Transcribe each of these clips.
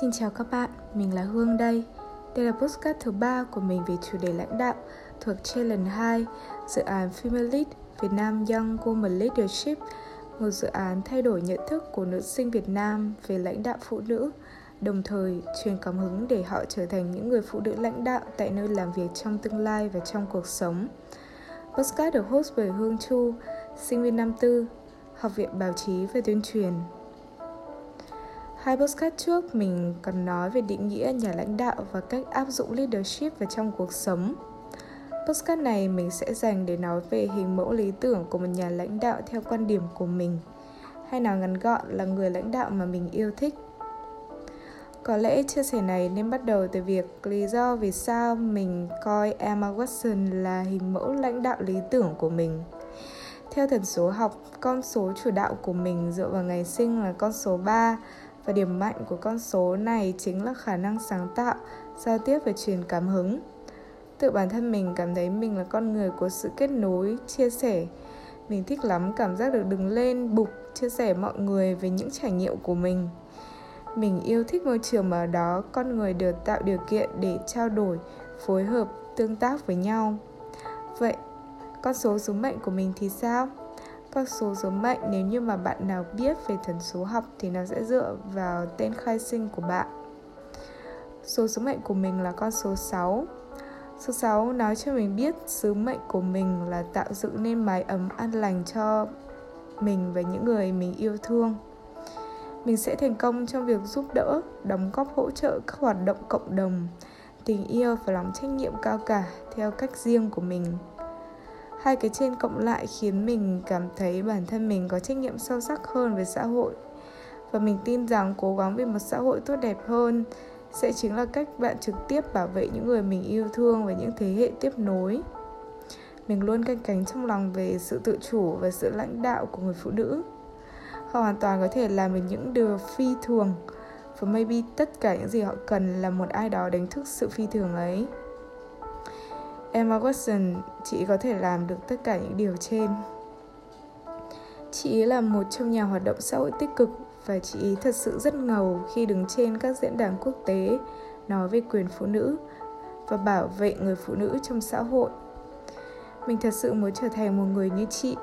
Xin chào các bạn, mình là Hương đây. Đây là postcard thứ ba của mình về chủ đề lãnh đạo thuộc Challenge 2, dự án Female Lead Việt Nam Young Women Leadership, một dự án thay đổi nhận thức của nữ sinh Việt Nam về lãnh đạo phụ nữ, đồng thời truyền cảm hứng để họ trở thành những người phụ nữ lãnh đạo tại nơi làm việc trong tương lai và trong cuộc sống. Postcard được host bởi Hương Chu, sinh viên năm tư, Học viện Báo chí và Tuyên truyền. Hai postcard trước mình còn nói về định nghĩa nhà lãnh đạo và cách áp dụng leadership vào trong cuộc sống. Postcard này mình sẽ dành để nói về hình mẫu lý tưởng của một nhà lãnh đạo theo quan điểm của mình, hay nào ngắn gọn là người lãnh đạo mà mình yêu thích. Có lẽ chia sẻ này nên bắt đầu từ việc lý do vì sao mình coi Emma Watson là hình mẫu lãnh đạo lý tưởng của mình. Theo thần số học, con số chủ đạo của mình dựa vào ngày sinh là con số 3 và điểm mạnh của con số này chính là khả năng sáng tạo, giao tiếp và truyền cảm hứng. Tự bản thân mình cảm thấy mình là con người của sự kết nối, chia sẻ. Mình thích lắm cảm giác được đứng lên, bục, chia sẻ mọi người về những trải nghiệm của mình. Mình yêu thích môi trường mà ở đó con người được tạo điều kiện để trao đổi, phối hợp, tương tác với nhau. Vậy, con số số mệnh của mình thì sao? Các số số mệnh nếu như mà bạn nào biết về thần số học thì nó sẽ dựa vào tên khai sinh của bạn. Số số mệnh của mình là con số 6. Số 6 nói cho mình biết sứ mệnh của mình là tạo dựng nên mái ấm an lành cho mình và những người mình yêu thương. Mình sẽ thành công trong việc giúp đỡ, đóng góp hỗ trợ các hoạt động cộng đồng, tình yêu và lòng trách nhiệm cao cả theo cách riêng của mình hai cái trên cộng lại khiến mình cảm thấy bản thân mình có trách nhiệm sâu sắc hơn với xã hội. Và mình tin rằng cố gắng vì một xã hội tốt đẹp hơn sẽ chính là cách bạn trực tiếp bảo vệ những người mình yêu thương và những thế hệ tiếp nối. Mình luôn canh cánh trong lòng về sự tự chủ và sự lãnh đạo của người phụ nữ. Họ hoàn toàn có thể làm được những điều phi thường và maybe tất cả những gì họ cần là một ai đó đánh thức sự phi thường ấy. Emma Watson, chị có thể làm được tất cả những điều trên. Chị là một trong nhà hoạt động xã hội tích cực và chị thật sự rất ngầu khi đứng trên các diễn đàn quốc tế nói về quyền phụ nữ và bảo vệ người phụ nữ trong xã hội. Mình thật sự muốn trở thành một người như chị.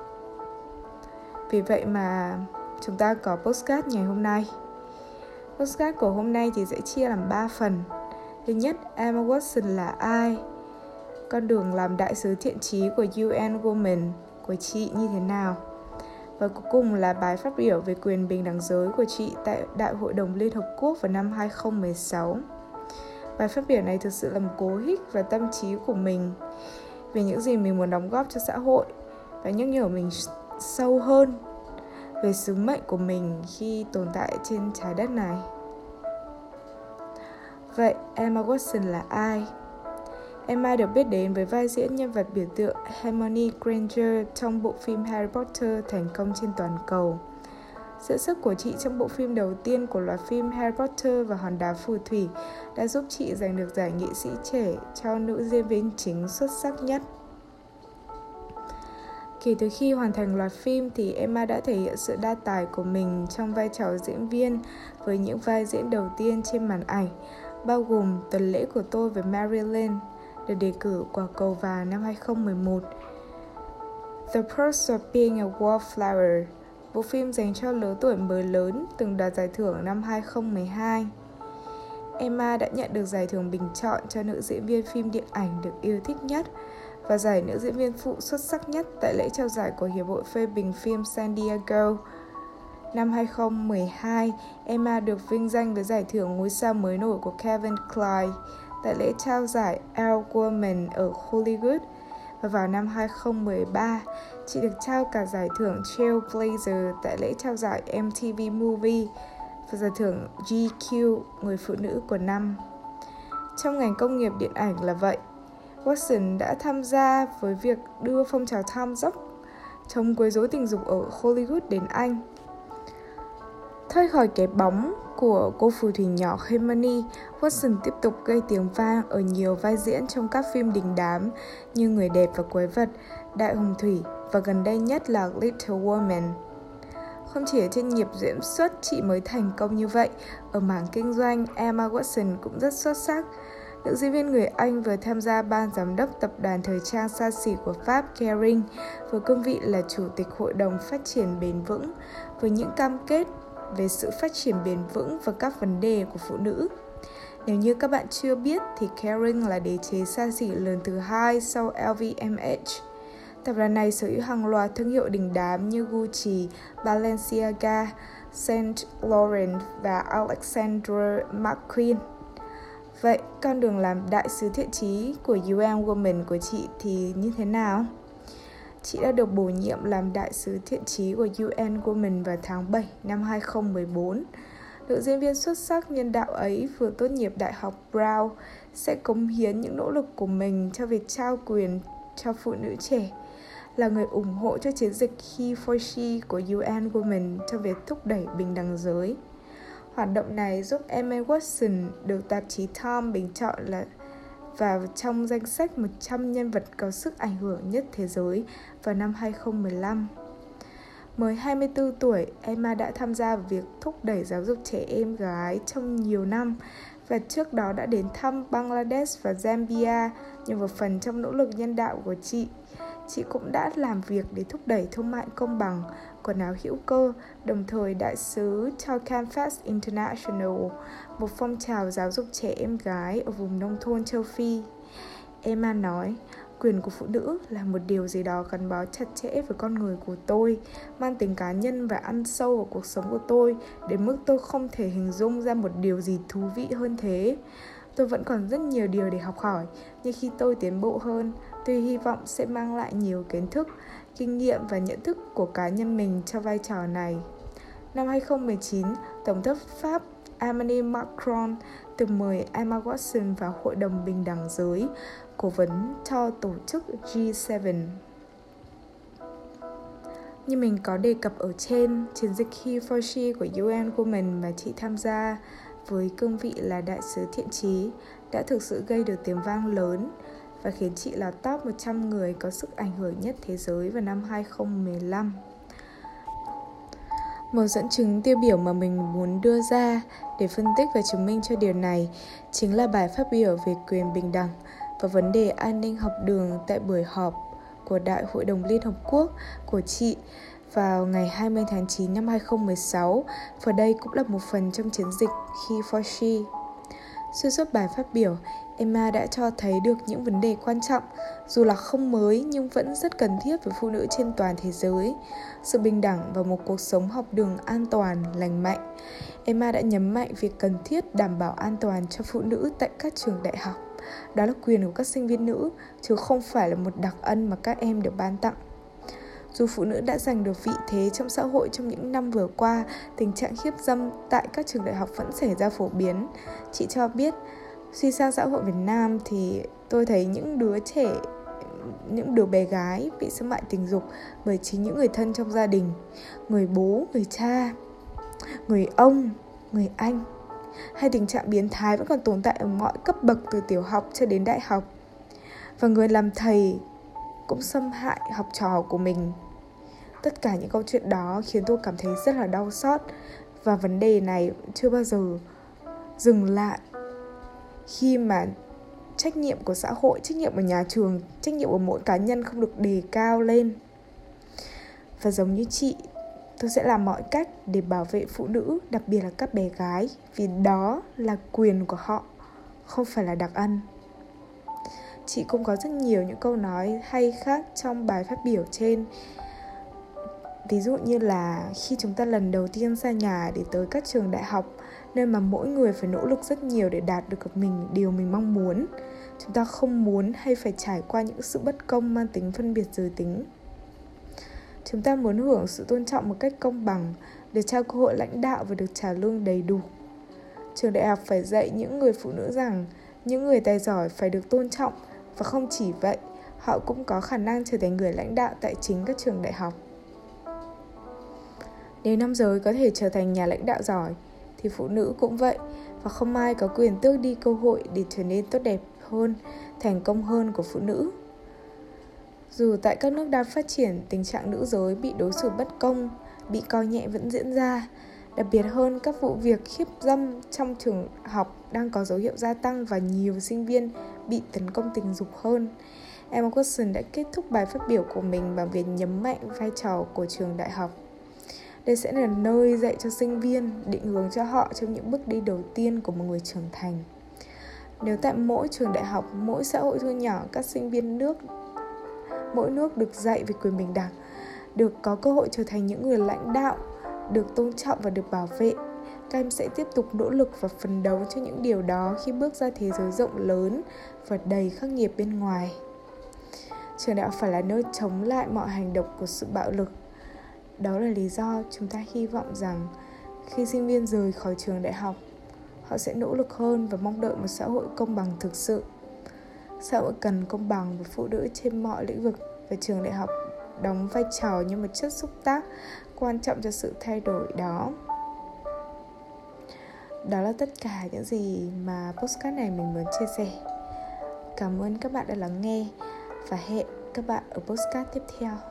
Vì vậy mà chúng ta có postcard ngày hôm nay. Postcard của hôm nay thì sẽ chia làm 3 phần. Thứ nhất, Emma Watson là ai? Con đường làm đại sứ thiện trí của UN Women, của chị như thế nào. Và cuối cùng là bài phát biểu về quyền bình đẳng giới của chị tại Đại hội đồng Liên Hợp Quốc vào năm 2016. Bài phát biểu này thực sự là một cố hích và tâm trí của mình về những gì mình muốn đóng góp cho xã hội và nhắc nhở mình sâu hơn về sứ mệnh của mình khi tồn tại trên trái đất này. Vậy Emma Watson là ai? Emma được biết đến với vai diễn nhân vật biểu tượng Hermione Granger trong bộ phim Harry Potter thành công trên toàn cầu. Sự sức của chị trong bộ phim đầu tiên của loạt phim Harry Potter và Hòn đá phù thủy đã giúp chị giành được giải nghệ sĩ trẻ cho nữ diễn viên chính xuất sắc nhất. Kể từ khi hoàn thành loạt phim thì Emma đã thể hiện sự đa tài của mình trong vai trò diễn viên với những vai diễn đầu tiên trên màn ảnh, bao gồm Tuần lễ của tôi với Marilyn, được đề cử quả cầu vàng năm 2011. The Perks of Being a Wallflower, bộ phim dành cho lứa tuổi mới lớn từng đoạt giải thưởng năm 2012. Emma đã nhận được giải thưởng bình chọn cho nữ diễn viên phim điện ảnh được yêu thích nhất và giải nữ diễn viên phụ xuất sắc nhất tại lễ trao giải của Hiệp hội phê bình phim San Diego. Năm 2012, Emma được vinh danh với giải thưởng ngôi sao mới nổi của Kevin Kline tại lễ trao giải Elle Woman ở Hollywood và vào năm 2013, chị được trao cả giải thưởng Trailblazer tại lễ trao giải MTV Movie và giải thưởng GQ Người Phụ Nữ của năm. Trong ngành công nghiệp điện ảnh là vậy, Watson đã tham gia với việc đưa phong trào tham dốc chống quấy rối tình dục ở Hollywood đến Anh. Thoát khỏi cái bóng của cô phù thủy nhỏ Hermione, Watson tiếp tục gây tiếng vang ở nhiều vai diễn trong các phim đình đám như Người đẹp và quái vật, Đại hùng thủy và gần đây nhất là Little Woman. Không chỉ ở trên nghiệp diễn xuất chị mới thành công như vậy, ở mảng kinh doanh, Emma Watson cũng rất xuất sắc. Nữ diễn viên người Anh vừa tham gia ban giám đốc tập đoàn thời trang xa xỉ của Pháp Kering, vừa cương vị là chủ tịch hội đồng phát triển bền vững, với những cam kết về sự phát triển bền vững và các vấn đề của phụ nữ. Nếu như các bạn chưa biết thì Kering là đế chế xa xỉ lớn thứ hai sau LVMH. Tập đoàn này sở hữu hàng loạt thương hiệu đình đám như Gucci, Balenciaga, Saint Laurent và Alexander McQueen. Vậy con đường làm đại sứ thiện trí của UN Women của chị thì như thế nào? Chị đã được bổ nhiệm làm đại sứ thiện trí của UN Women vào tháng 7 năm 2014. Nữ diễn viên xuất sắc nhân đạo ấy vừa tốt nghiệp Đại học Brown sẽ cống hiến những nỗ lực của mình cho việc trao quyền cho phụ nữ trẻ, là người ủng hộ cho chiến dịch He for She của UN Women cho việc thúc đẩy bình đẳng giới. Hoạt động này giúp Emma Watson được tạp chí Time bình chọn là vào trong danh sách 100 nhân vật có sức ảnh hưởng nhất thế giới vào năm 2015. Mới 24 tuổi, Emma đã tham gia vào việc thúc đẩy giáo dục trẻ em gái trong nhiều năm và trước đó đã đến thăm Bangladesh và Zambia Như một phần trong nỗ lực nhân đạo của chị chị cũng đã làm việc để thúc đẩy thương mại công bằng, quần áo hữu cơ, đồng thời đại sứ cho Canvas International, một phong trào giáo dục trẻ em gái ở vùng nông thôn châu Phi. Emma nói, quyền của phụ nữ là một điều gì đó gắn bó chặt chẽ với con người của tôi, mang tính cá nhân và ăn sâu vào cuộc sống của tôi, đến mức tôi không thể hình dung ra một điều gì thú vị hơn thế. Tôi vẫn còn rất nhiều điều để học hỏi, nhưng khi tôi tiến bộ hơn, tôi hy vọng sẽ mang lại nhiều kiến thức, kinh nghiệm và nhận thức của cá nhân mình cho vai trò này. Năm 2019, Tổng thống Pháp Emmanuel Macron từng mời Emma Watson vào Hội đồng Bình đẳng giới, cố vấn cho tổ chức G7. Như mình có đề cập ở trên, chiến dịch He for She của UN Women mà chị tham gia với cương vị là đại sứ thiện trí đã thực sự gây được tiếng vang lớn và khiến chị là top 100 người có sức ảnh hưởng nhất thế giới vào năm 2015. Một dẫn chứng tiêu biểu mà mình muốn đưa ra để phân tích và chứng minh cho điều này chính là bài phát biểu về quyền bình đẳng và vấn đề an ninh học đường tại buổi họp của Đại hội đồng Liên Hợp Quốc của chị vào ngày 20 tháng 9 năm 2016 và đây cũng là một phần trong chiến dịch khi Fauci Xuyên suốt bài phát biểu, Emma đã cho thấy được những vấn đề quan trọng, dù là không mới nhưng vẫn rất cần thiết với phụ nữ trên toàn thế giới. Sự bình đẳng và một cuộc sống học đường an toàn, lành mạnh. Emma đã nhấn mạnh việc cần thiết đảm bảo an toàn cho phụ nữ tại các trường đại học. Đó là quyền của các sinh viên nữ, chứ không phải là một đặc ân mà các em được ban tặng. Dù phụ nữ đã giành được vị thế trong xã hội trong những năm vừa qua, tình trạng hiếp dâm tại các trường đại học vẫn xảy ra phổ biến. Chị cho biết, suy sang xã hội Việt Nam thì tôi thấy những đứa trẻ, những đứa bé gái bị xâm hại tình dục bởi chính những người thân trong gia đình, người bố, người cha, người ông, người anh. Hay tình trạng biến thái vẫn còn tồn tại ở mọi cấp bậc từ tiểu học cho đến đại học. Và người làm thầy cũng xâm hại học trò của mình. Tất cả những câu chuyện đó khiến tôi cảm thấy rất là đau xót. Và vấn đề này chưa bao giờ dừng lại khi mà trách nhiệm của xã hội, trách nhiệm của nhà trường, trách nhiệm của mỗi cá nhân không được đề cao lên. Và giống như chị, tôi sẽ làm mọi cách để bảo vệ phụ nữ, đặc biệt là các bé gái, vì đó là quyền của họ, không phải là đặc ân. Chị cũng có rất nhiều những câu nói hay khác trong bài phát biểu trên. Ví dụ như là khi chúng ta lần đầu tiên ra nhà để tới các trường đại học nơi mà mỗi người phải nỗ lực rất nhiều để đạt được mình điều mình mong muốn. Chúng ta không muốn hay phải trải qua những sự bất công mang tính phân biệt giới tính. Chúng ta muốn hưởng sự tôn trọng một cách công bằng được trao cơ hội lãnh đạo và được trả lương đầy đủ. Trường đại học phải dạy những người phụ nữ rằng, những người tài giỏi phải được tôn trọng. Và không chỉ vậy, họ cũng có khả năng trở thành người lãnh đạo tại chính các trường đại học. Nếu nam giới có thể trở thành nhà lãnh đạo giỏi thì phụ nữ cũng vậy và không ai có quyền tước đi cơ hội để trở nên tốt đẹp hơn, thành công hơn của phụ nữ. Dù tại các nước đang phát triển tình trạng nữ giới bị đối xử bất công, bị coi nhẹ vẫn diễn ra. Đặc biệt hơn các vụ việc khiếp dâm trong trường học đang có dấu hiệu gia tăng và nhiều sinh viên bị tấn công tình dục hơn. Emma Watson đã kết thúc bài phát biểu của mình bằng việc nhấn mạnh vai trò của trường đại học đây sẽ là nơi dạy cho sinh viên, định hướng cho họ trong những bước đi đầu tiên của một người trưởng thành. Nếu tại mỗi trường đại học, mỗi xã hội thu nhỏ, các sinh viên nước, mỗi nước được dạy về quyền bình đẳng, được có cơ hội trở thành những người lãnh đạo, được tôn trọng và được bảo vệ, các em sẽ tiếp tục nỗ lực và phấn đấu cho những điều đó khi bước ra thế giới rộng lớn và đầy khắc nghiệt bên ngoài. Trường đại học phải là nơi chống lại mọi hành động của sự bạo lực đó là lý do chúng ta hy vọng rằng khi sinh viên rời khỏi trường đại học, họ sẽ nỗ lực hơn và mong đợi một xã hội công bằng thực sự. Xã hội cần công bằng với phụ nữ trên mọi lĩnh vực và trường đại học đóng vai trò như một chất xúc tác quan trọng cho sự thay đổi đó. Đó là tất cả những gì mà postcard này mình muốn chia sẻ. Cảm ơn các bạn đã lắng nghe và hẹn các bạn ở postcard tiếp theo.